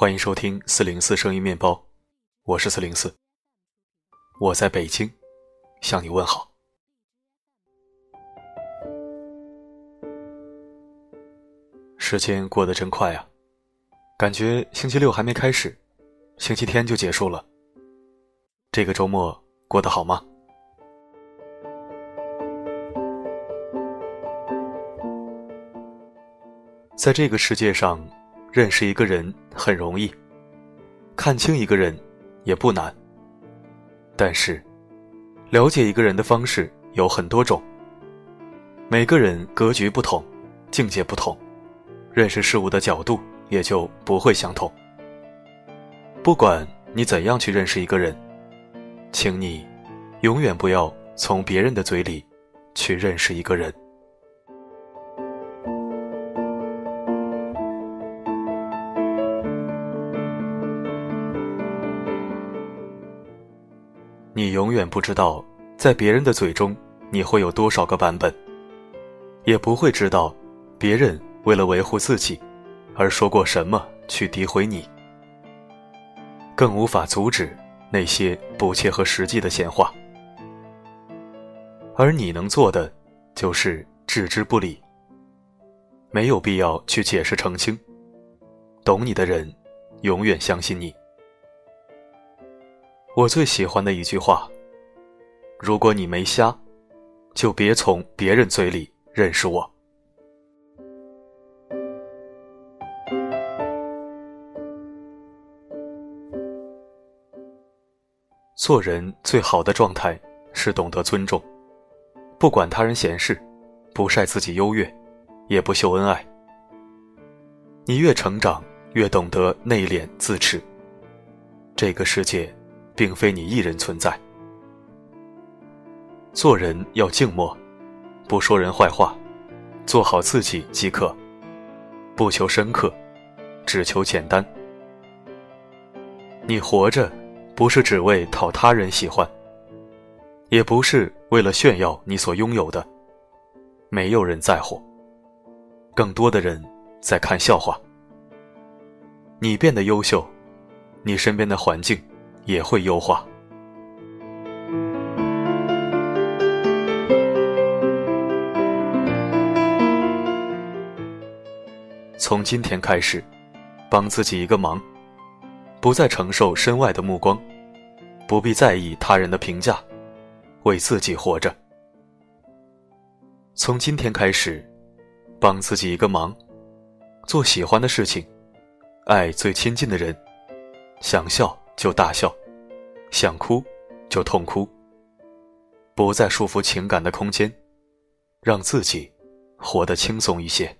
欢迎收听四零四声音面包，我是四零四，我在北京向你问好。时间过得真快啊，感觉星期六还没开始，星期天就结束了。这个周末过得好吗？在这个世界上。认识一个人很容易，看清一个人也不难。但是，了解一个人的方式有很多种。每个人格局不同，境界不同，认识事物的角度也就不会相同。不管你怎样去认识一个人，请你永远不要从别人的嘴里去认识一个人。你永远不知道，在别人的嘴中，你会有多少个版本，也不会知道，别人为了维护自己，而说过什么去诋毁你，更无法阻止那些不切合实际的闲话。而你能做的，就是置之不理，没有必要去解释澄清。懂你的人，永远相信你。我最喜欢的一句话：“如果你没瞎，就别从别人嘴里认识我。”做人最好的状态是懂得尊重，不管他人闲事，不晒自己优越，也不秀恩爱。你越成长，越懂得内敛自持。这个世界。并非你一人存在。做人要静默，不说人坏话，做好自己即可，不求深刻，只求简单。你活着，不是只为讨他人喜欢，也不是为了炫耀你所拥有的，没有人在乎，更多的人在看笑话。你变得优秀，你身边的环境。也会优化。从今天开始，帮自己一个忙，不再承受身外的目光，不必在意他人的评价，为自己活着。从今天开始，帮自己一个忙，做喜欢的事情，爱最亲近的人，想笑。就大笑，想哭就痛哭，不再束缚情感的空间，让自己活得轻松一些。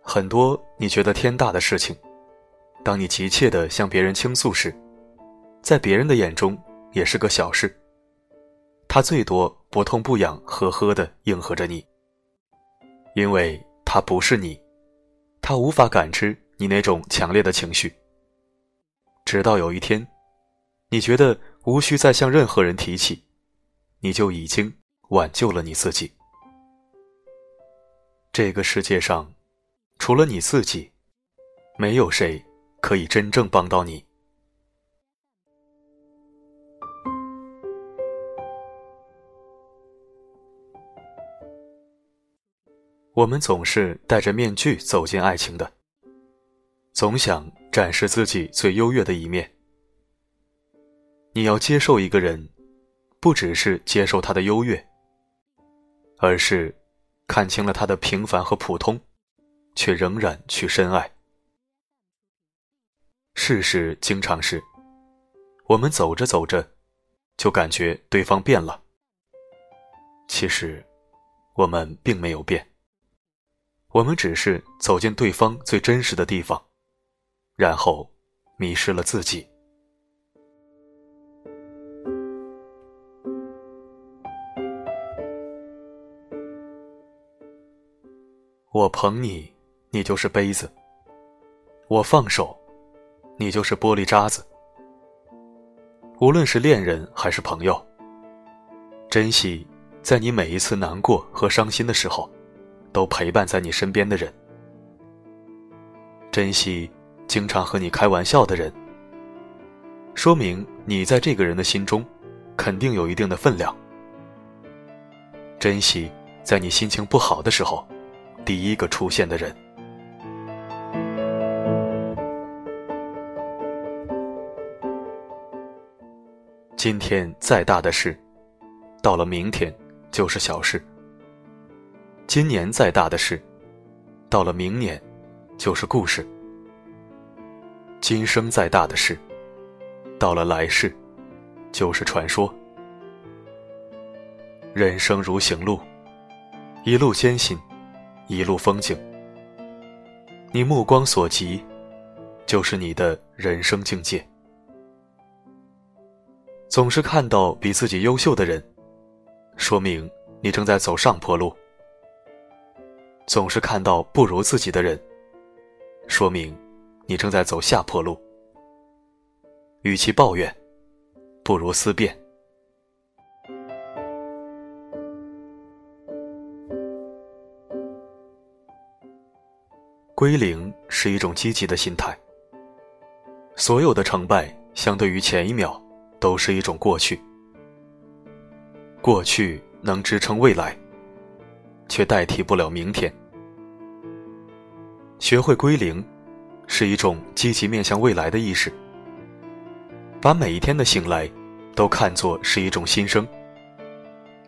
很多你觉得天大的事情，当你急切的向别人倾诉时，在别人的眼中也是个小事。他最多不痛不痒，呵呵的应和着你。因为他不是你，他无法感知你那种强烈的情绪。直到有一天，你觉得无需再向任何人提起，你就已经挽救了你自己。这个世界上，除了你自己，没有谁可以真正帮到你。我们总是戴着面具走进爱情的，总想展示自己最优越的一面。你要接受一个人，不只是接受他的优越，而是看清了他的平凡和普通，却仍然去深爱。事实经常是，我们走着走着，就感觉对方变了。其实，我们并没有变。我们只是走进对方最真实的地方，然后迷失了自己。我捧你，你就是杯子；我放手，你就是玻璃渣子。无论是恋人还是朋友，珍惜在你每一次难过和伤心的时候，都陪伴在你身边的人。珍惜经常和你开玩笑的人，说明你在这个人的心中，肯定有一定的分量。珍惜在你心情不好的时候，第一个出现的人。今天再大的事，到了明天就是小事；今年再大的事，到了明年就是故事；今生再大的事，到了来世就是传说。人生如行路，一路艰辛，一路风景。你目光所及，就是你的人生境界。总是看到比自己优秀的人，说明你正在走上坡路；总是看到不如自己的人，说明你正在走下坡路。与其抱怨，不如思辨。归零是一种积极的心态。所有的成败，相对于前一秒。都是一种过去，过去能支撑未来，却代替不了明天。学会归零，是一种积极面向未来的意识。把每一天的醒来，都看作是一种新生。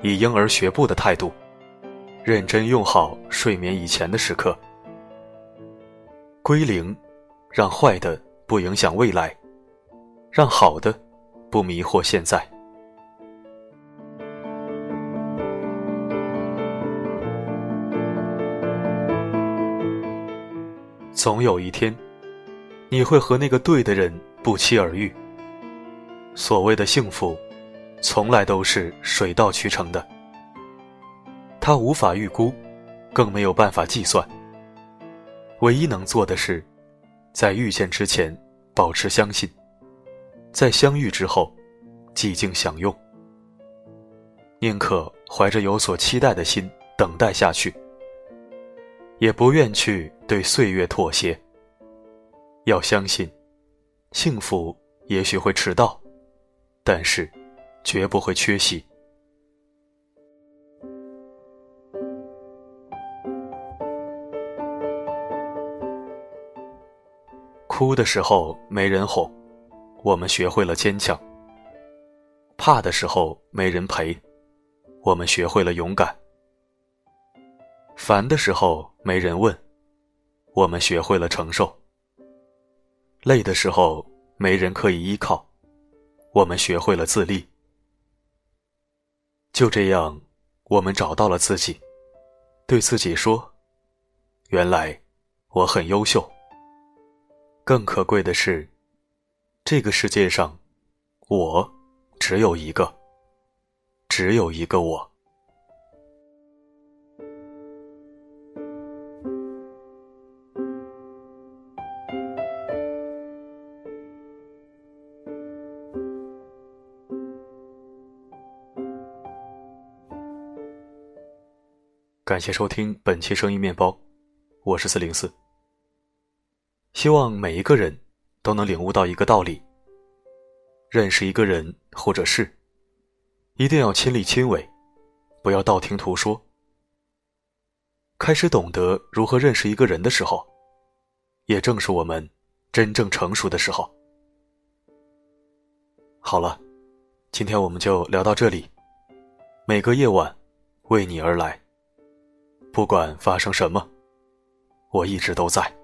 以婴儿学步的态度，认真用好睡眠以前的时刻。归零，让坏的不影响未来，让好的。不迷惑现在。总有一天，你会和那个对的人不期而遇。所谓的幸福，从来都是水到渠成的。他无法预估，更没有办法计算。唯一能做的是，在遇见之前，保持相信。在相遇之后，寂静享用。宁可怀着有所期待的心等待下去，也不愿去对岁月妥协。要相信，幸福也许会迟到，但是绝不会缺席。哭的时候没人哄。我们学会了坚强，怕的时候没人陪；我们学会了勇敢，烦的时候没人问；我们学会了承受，累的时候没人可以依靠；我们学会了自立。就这样，我们找到了自己，对自己说：“原来我很优秀。”更可贵的是。这个世界上，我只有一个，只有一个我。感谢收听本期声音面包，我是四零四。希望每一个人。都能领悟到一个道理：认识一个人或者事，一定要亲力亲为，不要道听途说。开始懂得如何认识一个人的时候，也正是我们真正成熟的时候。好了，今天我们就聊到这里。每个夜晚，为你而来。不管发生什么，我一直都在。